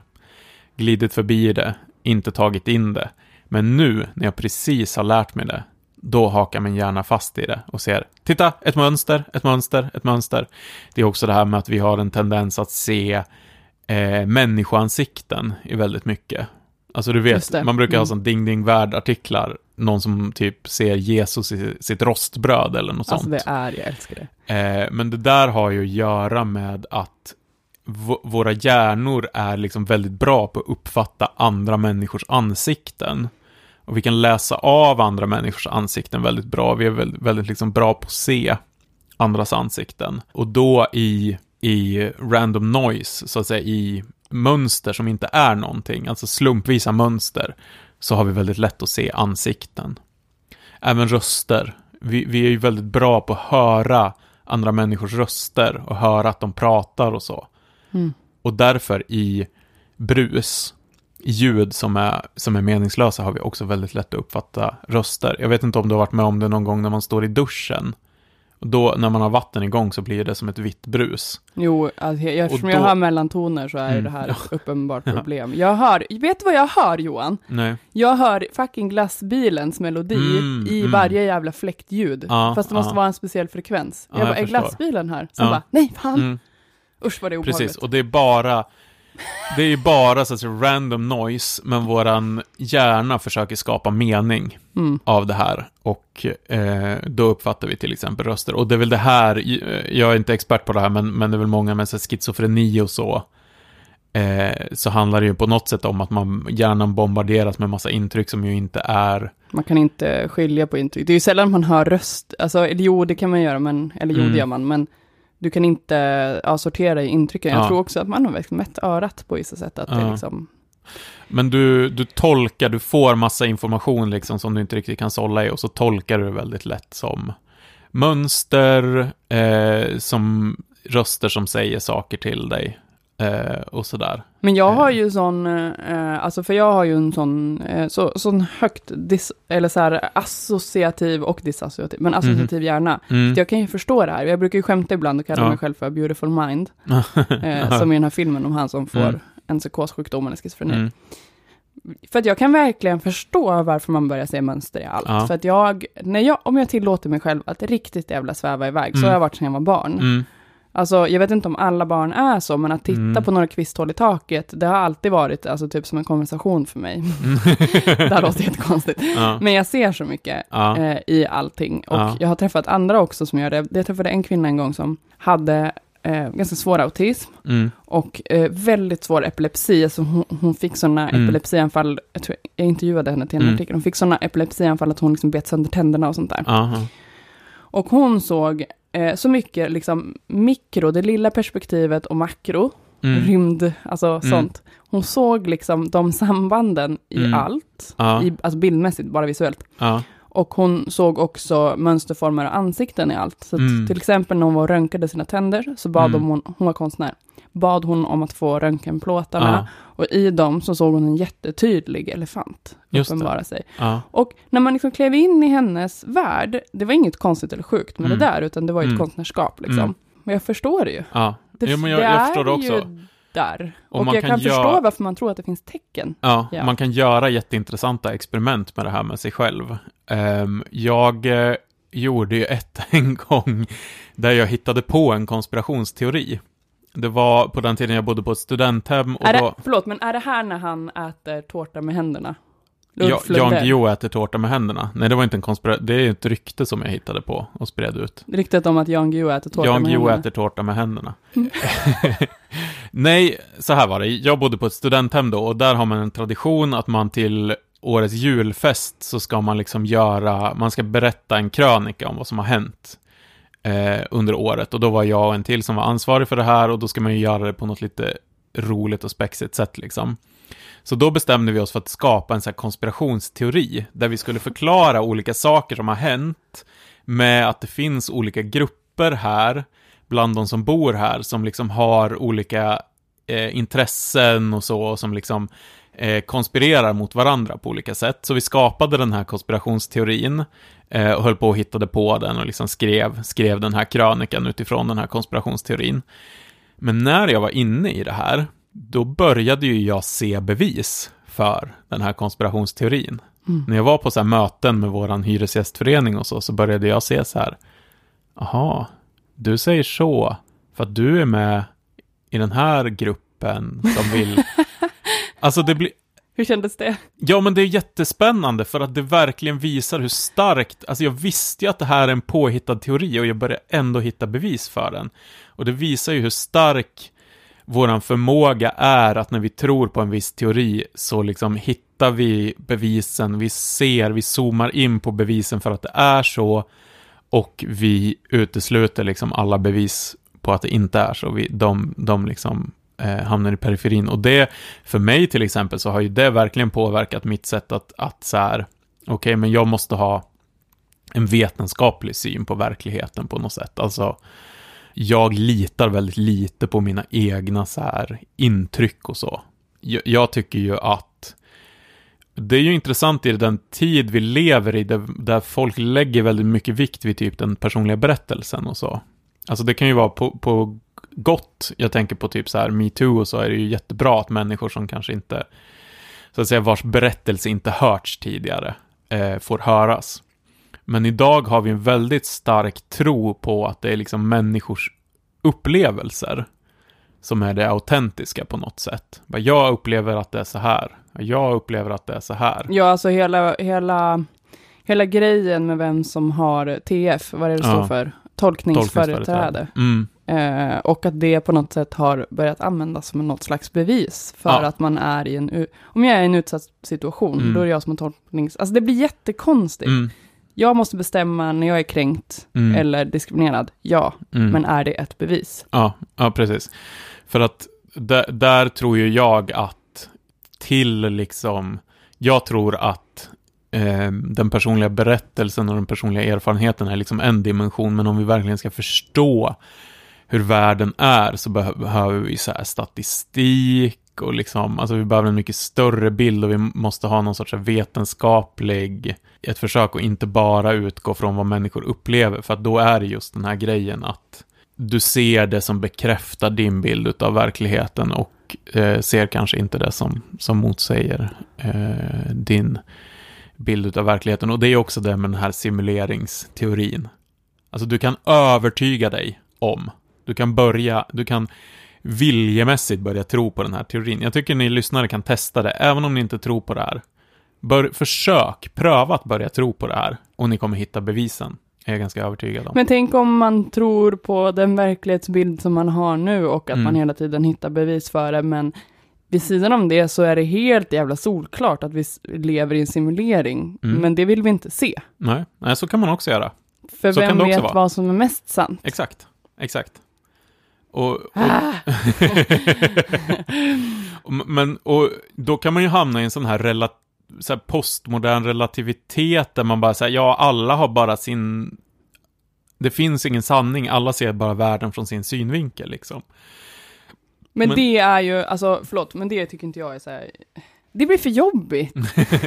Glidit förbi det, inte tagit in det. Men nu när jag precis har lärt mig det, då hakar min hjärna fast i det och ser, titta, ett mönster, ett mönster, ett mönster. Det är också det här med att vi har en tendens att se eh, människoansikten i väldigt mycket. Alltså du vet, man brukar ha Mm. sån ding ding värld-artiklar, någon som typ ser Jesus i sitt rostbröd eller något Alltså sånt. det är, jag älskar det. Eh, men det där har ju att göra med att våra hjärnor är liksom väldigt bra på att uppfatta andra människors ansikten. Och vi kan läsa av andra människors ansikten väldigt bra. Vi är väldigt, väldigt liksom bra på att se andras ansikten. Och då i, i random noise, så att säga i mönster som inte är någonting, alltså slumpvisa mönster, så har vi väldigt lätt att se ansikten. Även röster. Vi, vi är ju väldigt bra på att höra andra människors röster och höra att de pratar och så. Mm. Och därför i brus, ljud som är, som är meningslösa, har vi också väldigt lätt att uppfatta röster. Jag vet inte om du har varit med om det någon gång när man står i duschen. Och då, när man har vatten igång så blir det som ett vitt brus. Jo, alltså, jag, eftersom Och jag då- hör mellantoner så är Mm, det här ja. ett uppenbart problem. Jag hör, vet du vad jag hör Johan? Nej. Jag hör fucking glassbilens melodi Mm, i mm. varje jävla fläktljud. Ja, Fast det måste ja. vara en speciell frekvens. Ja, jag jag bara, är förstår. glassbilen här? Sen Ja. bara, nej fan, Mm. usch vad det är obehagligt. Precis, och det är bara det är ju bara så att säga random noise, men våran hjärna försöker skapa mening Mm. av det här. Och eh, då uppfattar vi till exempel röster. Och det är väl det här, eh, jag är inte expert på det här, men, men det är väl många med så här schizofreni och så. Eh, så handlar det ju på något sätt om att man hjärnan bombarderas med massa intryck som ju inte är... Man kan inte skilja på intryck. Det är ju sällan man hör röst, alltså, eller jo, det kan man göra, men, eller jo, Mm. det gör man, men du kan inte ja, sortera i intrycken. Jag Ja. tror också att man har verkligen mätt örat på vissa sätt, att det Ja. liksom, Men du, du tolkar, du får massa information liksom som du inte riktigt kan sålla i och så tolkar du det väldigt lätt som mönster, eh, som röster som säger saker till dig eh, och sådär. Men jag har Eh. ju sån, eh, alltså för jag har ju en sån, eh, så, sån högt, dis, eller så här associativ och disassociativ, men associativ hjärna. Mm. Jag kan ju förstå det här. Jag brukar ju skämta ibland och kalla Ja. mig själv för beautiful mind, eh, som i den här filmen om han som får Mm. en psykossjukdom eller schizofreni. Mm. För att jag kan verkligen förstå varför man börjar se mönster i allt. Ja. För att jag, när jag, om jag tillåter mig själv att riktigt jävla sväva iväg, så Mm. har jag varit sedan jag var barn. Mm. Alltså, jag vet inte om alla barn är så, men att titta Mm. på några kvisthål i taket, det har alltid varit alltså, typ som en konversation för mig. det här låter jättekonstigt. Ja. Men jag ser så mycket Ja. eh, i allting. Och Ja. jag har träffat andra också som gör det. Jag träffade en kvinna en gång som hade eh, ganska svår autism Mm. och eh, väldigt svår epilepsi. Alltså hon, hon fick sådana Mm. epilepsianfall, jag, tror, jag intervjuade henne till en Mm. artikel, hon fick sådana epilepsianfall att hon liksom bet sönder tänderna och sånt där. Aha. Och hon såg eh, så mycket liksom mikro, det lilla perspektivet och makro, Mm. rymd, alltså Mm. sånt. Hon såg liksom de sambanden i Mm. allt, Ja. i, alltså bildmässigt, bara visuellt. Ja. Och hon såg också mönsterformer och ansikten i allt. Så Mm. till exempel när hon var och röntgade sina tänder, så bad Mm. hon, hon var konstnär, bad hon om att få röntgenplåtarna. Ja. Och i dem så såg hon en jättetydlig elefant Just det. uppenbara sig. Ja. Och när man liksom klev in i hennes värld, det var inget konstigt eller sjukt med Mm. det där, utan det var ju ett Mm. konstnärskap liksom. Mm. Men jag förstår det ju. Ja. Det, Jo, men jag, det jag förstår det också. ju där. Och Och, man jag kan kan, göra- förstå varför man tror att det finns tecken. Ja, Ja. man kan göra jätteintressanta experiment med det här med sig själv. Ehm, jag eh, gjorde ju ett en gång där jag hittade på en konspirationsteori. Det var på den tiden jag bodde på ett studenthem och Är då... det, förlåt, men är det här när han äter tårta med händerna? Ja, Jan. Guillou äter tårta med händerna. Nej, det var inte en konspiration. Det är ett rykte som jag hittade på och spred ut. Ryktet om att Jan Guillou äter tårta Jan med Guillou händerna. äter tårta med händerna. Nej, så här var det. Jag bodde på ett studenthem då och där har man en tradition att man till årets julfest så ska man liksom göra, man ska berätta en krönika om vad som har hänt eh, under året. Och då var jag och en till som var ansvarig för det här och då ska man ju göra det på något lite roligt och spexigt sätt liksom. Så då bestämde vi oss för att skapa en sån här konspirationsteori där vi skulle förklara olika saker som har hänt med att det finns olika grupper här bland de som bor här som liksom har olika eh, intressen och så och som liksom eh, konspirerar mot varandra på olika sätt. Så vi skapade den här konspirationsteorin eh, och höll på och hittade på den och liksom skrev, skrev den här krönikan utifrån den här konspirationsteorin. Men när jag var inne i det här, då började ju jag se bevis för den här konspirationsteorin. Mm. När jag var på så här möten med våran hyresgästförening och så, så började jag se så här, aha, du säger så, för att du är med i den här gruppen som vill... alltså det blir... Hur kändes det? Ja, men det är jättespännande för att det verkligen visar hur starkt, alltså jag visste ju att det här är en påhittad teori och jag började ändå hitta bevis för den. Och det visar ju hur stark våran förmåga är att när vi tror på en viss teori så liksom hittar vi bevisen, vi ser, vi zoomar in på bevisen för att det är så och vi utesluter liksom alla bevis på att det inte är så. Vi, de, de liksom eh, hamnar i periferin. Och det, för mig till exempel, så har ju det verkligen påverkat mitt sätt att, att så här, okej, men jag måste ha en vetenskaplig syn på verkligheten på något sätt. Alltså, jag litar väldigt lite på mina egna så här intryck och så. Jag, jag tycker ju att det är ju intressant i den tid vi lever i, där, där folk lägger väldigt mycket vikt vid typ den personliga berättelsen och så. Alltså det kan ju vara på, på gott, jag tänker på typ så här metoo och så är det ju jättebra att människor som kanske inte, så att säga vars berättelse inte hörts tidigare, eh, får höras. Men idag har vi en väldigt stark tro på att det är liksom människors upplevelser som är det autentiska på något sätt. Jag upplever att det är så här. Jag upplever att det är så här. Ja, alltså hela, hela, hela grejen med vem som har TF, vad är det det står Ja. för? Tolkningsföreträde. Mm. Eh, och att det på något sätt har börjat användas som något slags bevis för Ja. att man är i en... Om jag är i en utsatt situation, Mm. då är det jag som har tolknings... Alltså det blir jättekonstigt. Mm. Jag måste bestämma när jag är kränkt Mm. eller diskriminerad, ja. Mm. Men är det ett bevis? Ja, ja, precis. För att där, där tror ju jag att till liksom, jag tror att eh, den personliga berättelsen och den personliga erfarenheten är liksom en dimension, men om vi verkligen ska förstå hur världen är så behöver vi så här statistik och liksom, alltså vi behöver en mycket större bild och vi måste ha någon sorts vetenskaplig, ett försök att inte bara utgå från vad människor upplever, för att då är det just den här grejen att du ser det som bekräftar din bild av verkligheten och eh, ser kanske inte det som, som motsäger eh, din bild av verkligheten. Och det är också det med den här simuleringsteorin. Alltså du kan övertyga dig om, du kan börja, du kan viljemässigt börja tro på den här teorin. Jag tycker ni lyssnare kan testa det, även om ni inte tror på det här. Bör, försök, pröva att börja tro på det här och ni kommer hitta bevisen. Är jag ganska övertygad om. Men tänk om man tror på den verklighetsbild som man har nu och att Mm. man hela tiden hittar bevis för det, men vid sidan om det så är det helt jävla solklart att vi lever i en simulering, Mm. men det vill vi inte se. Nej, nej, så kan man också göra. För Så kan vem det också vet vad som är mest sant? Exakt, exakt. Och, och, Ah. men, och då kan man ju hamna i en sån här, rela, så här postmodern relativitet där man bara säger ja, alla har bara sin... Det finns ingen sanning, alla ser bara världen från sin synvinkel liksom. Men, Men- det är ju, alltså förlåt, men det tycker inte jag är så här, det blir för jobbigt.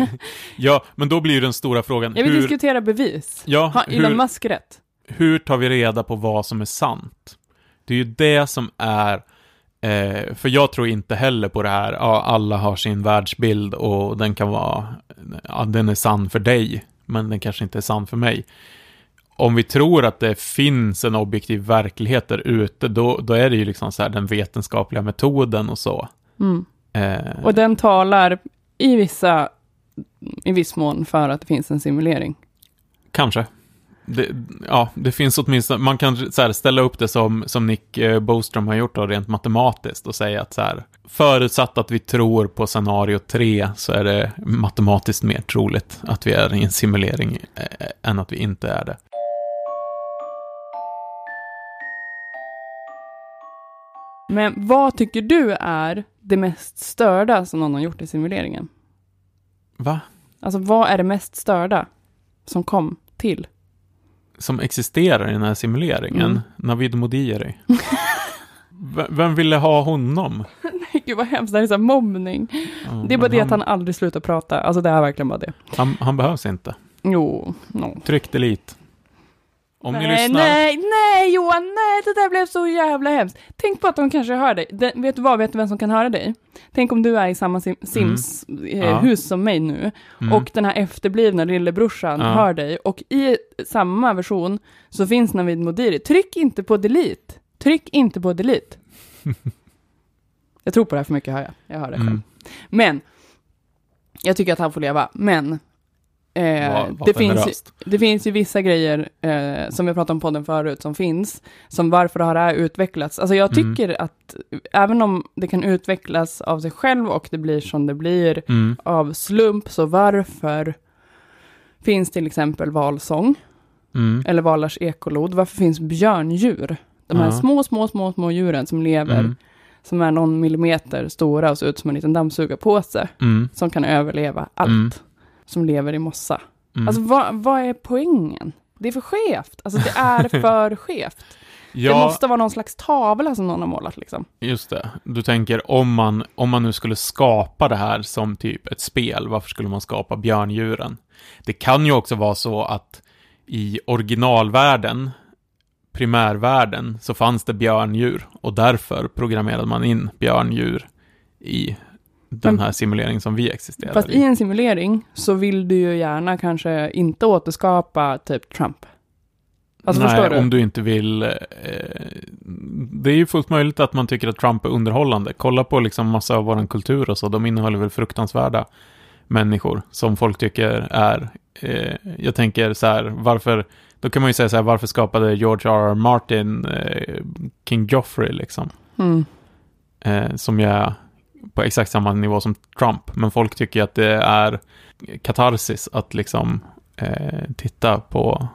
Ja, men då blir ju den stora frågan, Jag vill hur, diskutera bevis. ja, Har Elon hur, Musk rätt? hur tar vi reda på vad som är sant? Det är ju det som är, eh, för jag tror inte heller på det här, ja, alla har sin världsbild och den kan vara, ja, den är sann för dig, men den kanske inte är sann för mig. Om vi tror att det finns en objektiv verklighet där ute, då, då är det ju liksom så här den vetenskapliga metoden och så. Mm. Eh, Och den talar i vissa i viss mån för att det finns en simulering. Kanske. Det, ja, det finns åtminstone, man kan så här, ställa upp det som, som Nick eh, Boström har gjort då, rent matematiskt och säga att så här, förutsatt att vi tror på scenario 3 så är det matematiskt mer troligt att vi är i en simulering eh, än att vi inte är det. Men vad tycker du är det mest störda som någon har gjort i simuleringen? Va? Alltså vad är det mest störda som kom till? Som existerar i den här simuleringen? Mm. Navid Modiri. V- Vem ville ha honom? Nej, gud vad hemskt, det här är så här mobbning. Ja, Det är bara det att han aldrig slutar prata. Alltså det är verkligen bara det. han, han behövs inte. Jo, no. Tryck delete. Om ni nej, lyssnar. nej, nej Johan, nej, det där blev så jävla hemskt. Tänk på att de kanske hör dig. Den, vet du vad, vet du vem som kan höra dig? Tänk om du är i samma sim, Sims eh, Ja. hus som mig nu Mm. och den här efterblivna lillebrorsan Ja. hör dig och i samma version så finns Navid Modiri. Tryck inte på delete. Tryck inte på delete. jag tror på det här för mycket, hör jag. Jag hör det själv. Mm. Men, jag tycker att han får leva, men eh, det, finns, ju- det finns ju vissa grejer eh, som vi pratade om på podden förut som finns, som varför har det här utvecklats? Alltså jag Mm. tycker att även om det kan utvecklas av sig själv och det blir som det blir Mm. av slump, så varför finns till exempel valsång Mm. eller valars ekolod? Varför finns björndjur? De här Ja. små, små, små, små djuren som lever, Mm. som är någon millimeter stora och ser ut som en liten dammsugarpåse, Mm. som kan överleva allt, Mm. Som lever i mossa. Mm. Alltså vad, vad är poängen? Det är för skevt. Alltså det är för skevt. ja, Det måste vara någon slags tavla som någon har målat liksom. just det. Du tänker om man, om man nu skulle skapa det här som typ ett spel, varför skulle man skapa björndjuren? Det kan ju också vara så att i originalvärlden, primärvärlden, så fanns det björndjur och därför programmerade man in björndjur i den här simuleringen som vi existerar Fast i en simulering så vill du ju gärna kanske inte återskapa typ Trump. Alltså Nej, du? om du inte vill... Eh, det är ju fullt möjligt att man tycker att Trump är underhållande. Kolla på liksom massa av vår kultur och så, de innehåller väl fruktansvärda människor som folk tycker är... Eh, jag tänker så här, varför... Då kan man ju säga så här, varför skapade George R. R. Martin eh, King Joffrey liksom? Mm. Eh, som ju är på exakt samma nivå som Trump. Men folk tycker att det är katarsis att liksom eh, titta på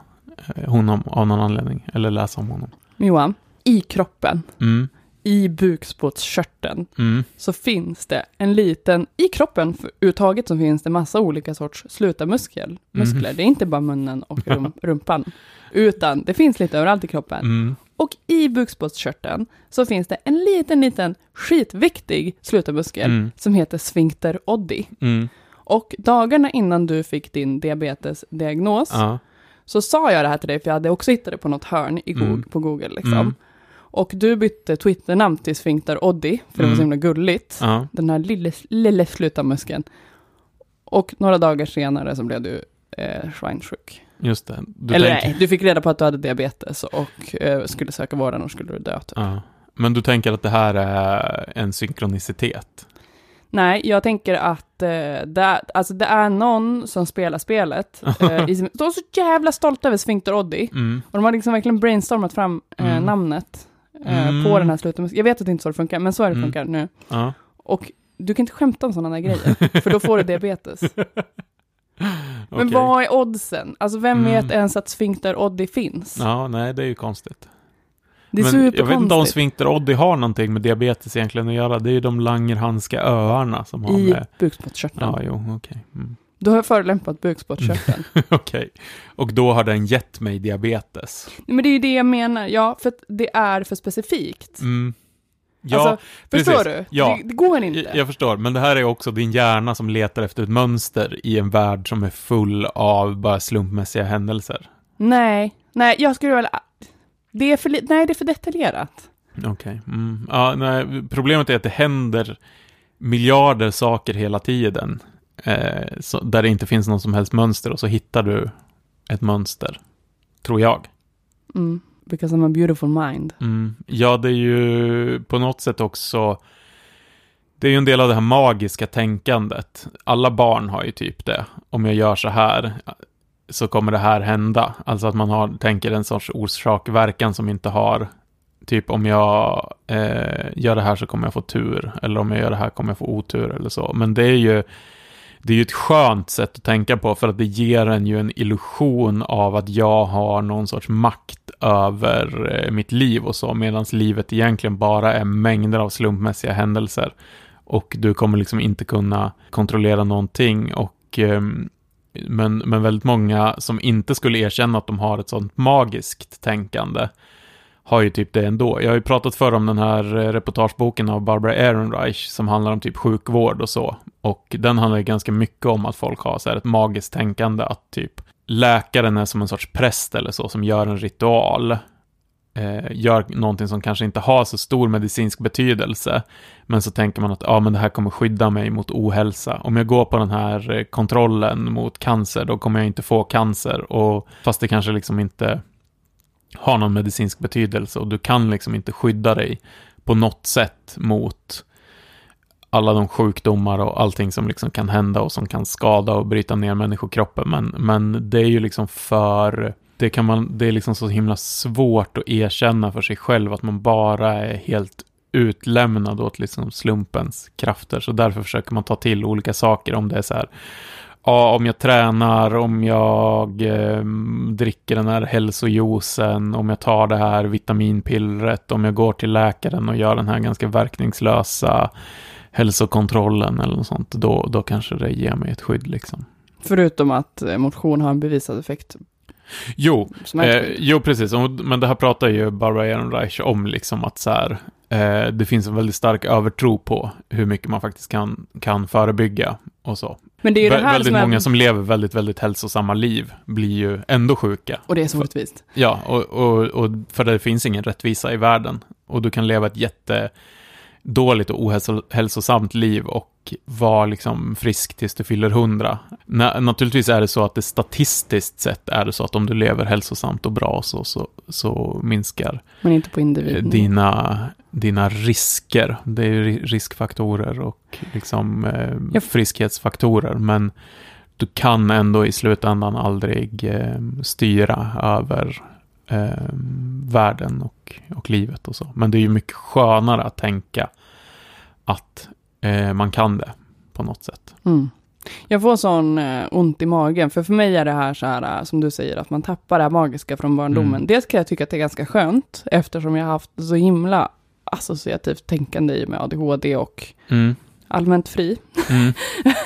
eh, honom av någon anledning. Eller läsa om honom. Johan, i kroppen, Mm, i bukspottkörteln, mm, så finns det en liten, i kroppen överhuvudtaget så finns det massa olika sorts slutarmuskler. Muskler. Det är inte bara munnen och rum, rumpan, utan det finns lite överallt i kroppen. Och i bukspottkörteln så finns det en liten, liten skitviktig slutarmuskel Mm. som heter sphincter oddi. mm, Och dagarna innan du fick din diabetesdiagnos ja, så sa jag det här till dig, för jag hade också hittat det på något hörn i Google, Mm. på Google. Liksom. Mm. Och du bytte Twitternamn till sphincter oddi, för det var så Mm. himla gulligt. ja, Den här lille, lille slutarmuskeln. Och några dagar senare så blev du eh, svinsjuk. Just det. Du Eller tänker, nej, du fick reda på att du hade diabetes och eh, skulle söka vård, annars skulle du dö. Typ. ja. Men du tänker att det här är en synkronicitet? Nej, jag tänker att eh, det, är, alltså det är någon som spelar spelet. Eh, i de är så jävla stolta över Sphincter Oddi. Mm, Och de har liksom verkligen brainstormat fram eh, Mm. namnet eh, Mm. på den här slutarmuskeln. Jag vet att det inte så det funkar, men så är det Mm. funkar nu. ja. Och du kan inte skämta om sådana där grejer, för då får du diabetes. Men Okej. vad är oddsen? Alltså vem Mm. vet ens att Sphincter Oddi finns? Ja, nej, det är ju konstigt. Det är Men jag vet inte om superkonstigt. Sphincter Oddi har någonting med diabetes egentligen att göra. Det är ju de Langerhanska öarna som har I med... bukspottkörteln. Ja, jo, okej. Mm. Du har förolämpat bukspottkörteln. Okej. Och då har den gett mig diabetes. Men det är ju det jag menar, ja, för att det är för specifikt. Mm. Ja, alltså, förstår precis. du? Ja. Det, det går inte. jag, jag förstår. Men det här är också din hjärna som letar efter ett mönster i en värld som är full av bara slumpmässiga händelser. Nej, nej, jag skulle väl... Det är för, nej, det är för detaljerat. Okej. Mm. Ja, nej, problemet är att det händer miljarder saker hela tiden. Eh, så, där det inte finns någon som helst mönster och så hittar du ett mönster. Tror jag. Mm. Because I'm a beautiful mind. Mm. Ja, det är ju på något sätt också det är ju en del av det här magiska tänkandet. Alla barn har ju typ det. Om jag gör så här så kommer det här hända. Alltså att man har, tänker en sorts orsak-verkan som inte har typ om jag eh, gör det här så kommer jag få tur. Eller om jag gör det här kommer jag få otur eller så. Men det är ju det är ju ett skönt sätt att tänka på för att det ger en ju en illusion av att jag har någon sorts makt över eh, mitt liv och så, medan livet egentligen bara är mängder av slumpmässiga händelser. Och du kommer liksom inte kunna kontrollera någonting och ehm, men, men väldigt många som inte skulle erkänna att de har ett sånt magiskt tänkande har ju typ det ändå. Jag har ju pratat förr om den här eh, reportageboken av Barbara Ehrenreich som handlar om typ sjukvård och så. Och den handlar ju ganska mycket om att folk har så här ett magiskt tänkande att typ läkaren är som en sorts präst eller så som gör en ritual. Eh, gör någonting som kanske inte har så stor medicinsk betydelse. Men så tänker man att ah, men det här kommer skydda mig mot ohälsa. Om jag går på den här eh, kontrollen mot cancer, då kommer jag inte få cancer. Och fast det kanske liksom inte har någon medicinsk betydelse och du kan liksom inte skydda dig på något sätt mot alla de sjukdomar och allting som liksom kan hända och som kan skada och bryta ner människokroppen. Men, men det är ju liksom för, det kan man, det är liksom så himla svårt att erkänna för sig själv att man bara är helt utlämnad åt liksom slumpens krafter. Så därför försöker man ta till olika saker om det är så här, ja, om jag tränar, om jag eh, dricker den här hälsojuicen, om jag tar det här vitaminpillret, om jag går till läkaren och gör den här ganska verkningslösa hälsokontrollen eller något sånt, då, då kanske det ger mig ett skydd liksom. Förutom att eh, motion har en bevisad effekt. Jo, eh, jo precis. Men det här pratar ju Barbara Ehrenreich om, liksom att så här, eh, det finns en väldigt stark övertro på hur mycket man faktiskt kan, kan förebygga och så. Men det är ju det här väldigt som många som lever väldigt, väldigt hälsosamma liv blir ju ändå sjuka. Och det är så orättvist. Ja, och, och, och för det finns ingen rättvisa i världen. Och du kan leva ett jättedåligt och ohälsosamt liv och vara liksom frisk tills du fyller hundra. naturligtvis är det så att det statistiskt sett är det så att om du lever hälsosamt och bra så, så, så minskar Men inte på individ. dina, dina risker. Det är riskfaktorer och liksom eh, friskhetsfaktorer. Men du kan ändå i slutändan aldrig eh, styra över eh, världen och, och livet och så. Men det är ju mycket skönare att tänka att eh, man kan det på något sätt. Mm. Jag får sån eh, ont i magen, för för mig är det här så här, eh, som du säger, att man tappar det här magiska från barndomen. Mm. Dels kan jag tycka att det är ganska skönt, eftersom jag har haft så himla associativt tänkande i med ADHD och mm. allmänt fri. Mm.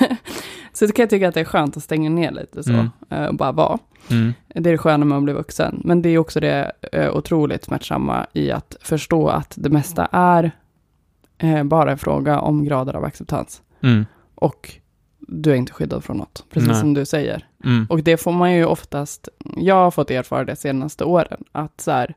så det kan jag tycka att det är skönt att stänga ner lite så, mm. eh, och bara vara. Mm. Det är det sköna med att bli vuxen. Men det är också det eh, otroligt smärtsamma i att förstå att det mesta är eh, bara en fråga om grader av acceptans. Mm. Och du är inte skyddad från något, precis Nej. som du säger. Mm. Och det får man ju oftast, jag har fått erfara det senaste åren, att så här,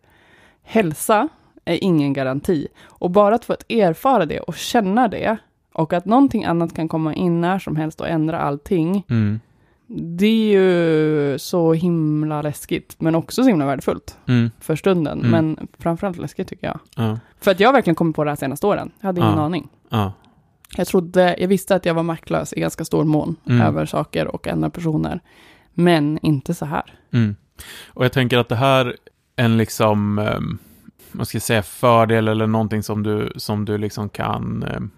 hälsa är ingen garanti. Och bara att få att erfara det och känna det, och att någonting annat kan komma in när som helst och ändra allting, mm. Det är ju så himla läskigt, men också så himla värdefullt mm. för stunden. Mm. Men framförallt läskigt tycker jag. Ja. För att jag har verkligen kommit på det här senaste åren. Jag hade ingen ja. aning. Ja. Jag trodde, jag visste att jag var maktlös i ganska stor mån mm. över saker och andra personer. Men inte så här. Mm. Och jag tänker att det här är en liksom, um, vad ska säga, fördel eller någonting som du, som du liksom kan, um,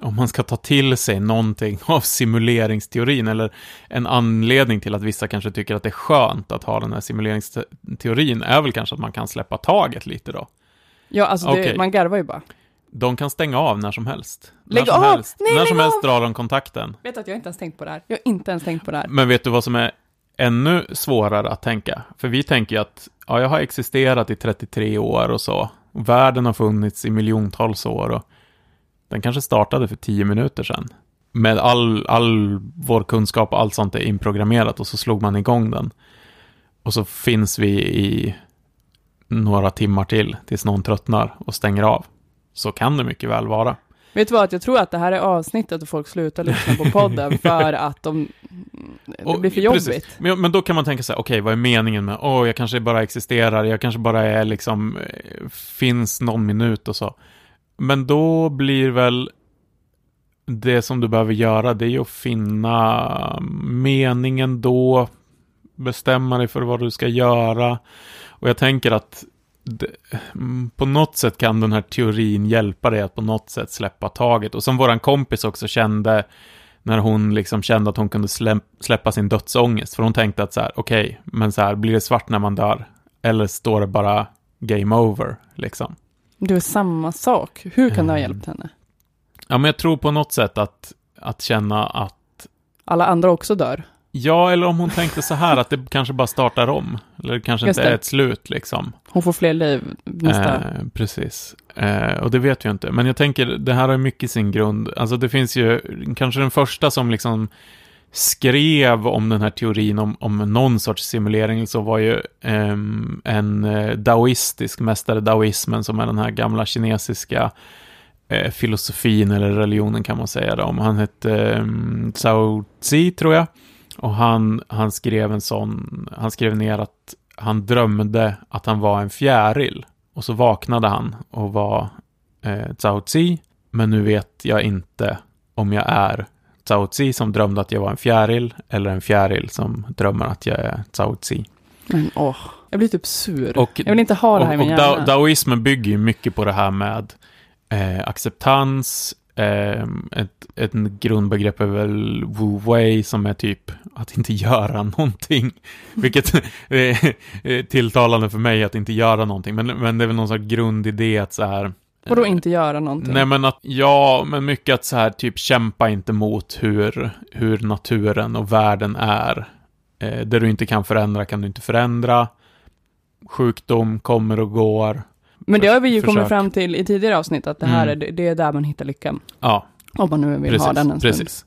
om man ska ta till sig någonting av simuleringsteorin eller en anledning till att vissa kanske tycker att det är skönt att ha den här simuleringsteorin är väl kanske att man kan släppa taget lite då. Ja, alltså det, man garvar ju bara. De kan stänga av när som helst. Lägg när som av! Helst, Nej, när som helst drar de kontakten. Vet att jag inte ens tänkt på det här? Jag har inte ens tänkt på det här. Men vet du vad som är ännu svårare att tänka? För vi tänker ju att, ja, jag har existerat i 33 år och så. Världen har funnits i miljontals år och den kanske startade för 10 minuter sedan. Med all, all vår kunskap och allt sånt är inprogrammerat och så slog man igång den. Och så finns vi i några timmar till tills någon tröttnar och stänger av. Så kan det mycket väl vara. Vet du vad, jag tror att det här är avsnittet och folk slutar lyssna på podden för att de, det blir för jobbigt. Men, men, då kan man tänka sig, okej, okay, vad är meningen med, åh, oh, jag kanske bara existerar, jag kanske bara är liksom, eh, finns någon minut och så. Men då blir väl det som du behöver göra det är ju att finna meningen då, bestämma dig för vad du ska göra. Och jag tänker att det, mm, på något sätt kan den här teorin hjälpa dig att på något sätt släppa taget. Och som våran kompis också kände när hon liksom kände att hon kunde släppa sin dödsångest. För hon tänkte att så här, okej, okay, men så här, blir det svart när man dör? Eller står det bara game over, liksom? Det är samma sak. Hur kan det ha eh. hjälpt henne? Ja, men jag tror på något sätt att, att känna att... Alla andra också dör. Ja, eller om hon tänkte så här att det kanske bara startar om. Eller det kanske Just inte det. är ett slut liksom. Hon får fler liv nästa... Eh, precis. Eh, och det vet vi inte. Men jag tänker, det här har mycket sin grund. Alltså det finns ju, kanske den första som liksom skrev om den här teorin om, om någon sorts simulering så var ju um, en eh, daoistisk mästare, daoismen, som är den här gamla kinesiska uh, filosofin eller religionen kan man säga det om. Han hette um, Zhao Zi, tror jag. Och han, han skrev en sån, han skrev ner att han drömde att han var en fjäril. Och så vaknade han och var eh, Zhao Zi, men nu vet jag inte om jag är Zhao Zi som drömde att jag var en fjäril, eller en fjäril som drömmer att jag är Zhao Zi. Men åh, jag blir typ sur. Och, jag vill inte ha det här och, i min hjärna. Och daoismen bygger ju mycket på det här med eh, acceptans, eh, ett, ett grundbegrepp är väl Wu Wei som är typ att inte göra någonting. Vilket är tilltalande för mig att inte göra någonting. Men, men det är väl någon sorts grundidé att så här Vadå inte göra någonting? Nej men att, ja, men mycket att så här typ kämpa inte mot hur, hur naturen och världen är. Eh, det du inte kan förändra kan du inte förändra. Sjukdom kommer och går. Men det har vi ju försök. kommit fram till i tidigare avsnitt, att det här mm. är, det är där man hittar lyckan. Ja. Om man nu vill precis, ha den en stund. Precis.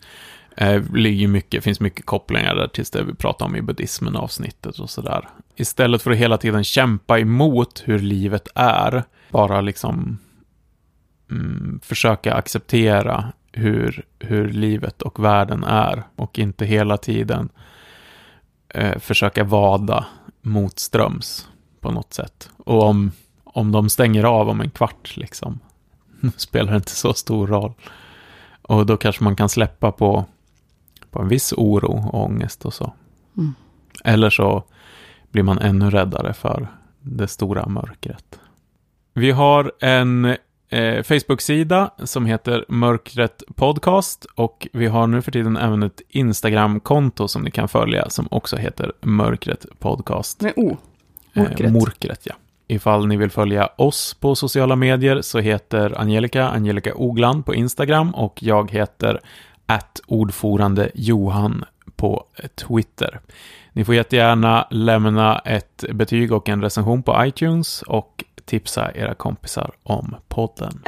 Eh, ligger mycket, finns mycket kopplingar där till det vi pratade om i buddhismen avsnittet och sådär. Istället för att hela tiden kämpa emot hur livet är, bara liksom mm, försöka acceptera hur, hur livet och världen är och inte hela tiden eh, försöka vada motströms på något sätt. Och om, om de stänger av om en kvart, liksom, spelar det inte så stor roll. Och då kanske man kan släppa på, på en viss oro och ångest och så. Mm. Eller så blir man ännu räddare för det stora mörkret. Vi har en eh, Facebook-sida som heter Mörkret Podcast och vi har nu för tiden även ett Instagram-konto som ni kan följa som också heter Mörkret Podcast. Med O. Mörkret. Eh, Mörkret, ja. Ifall ni vill följa oss på sociala medier så heter Angelica Angelica Ogland på Instagram och jag heter att ordförande Johan på Twitter. Ni får jättegärna lämna ett betyg och en recension på iTunes och tipsa era kompisar om podden.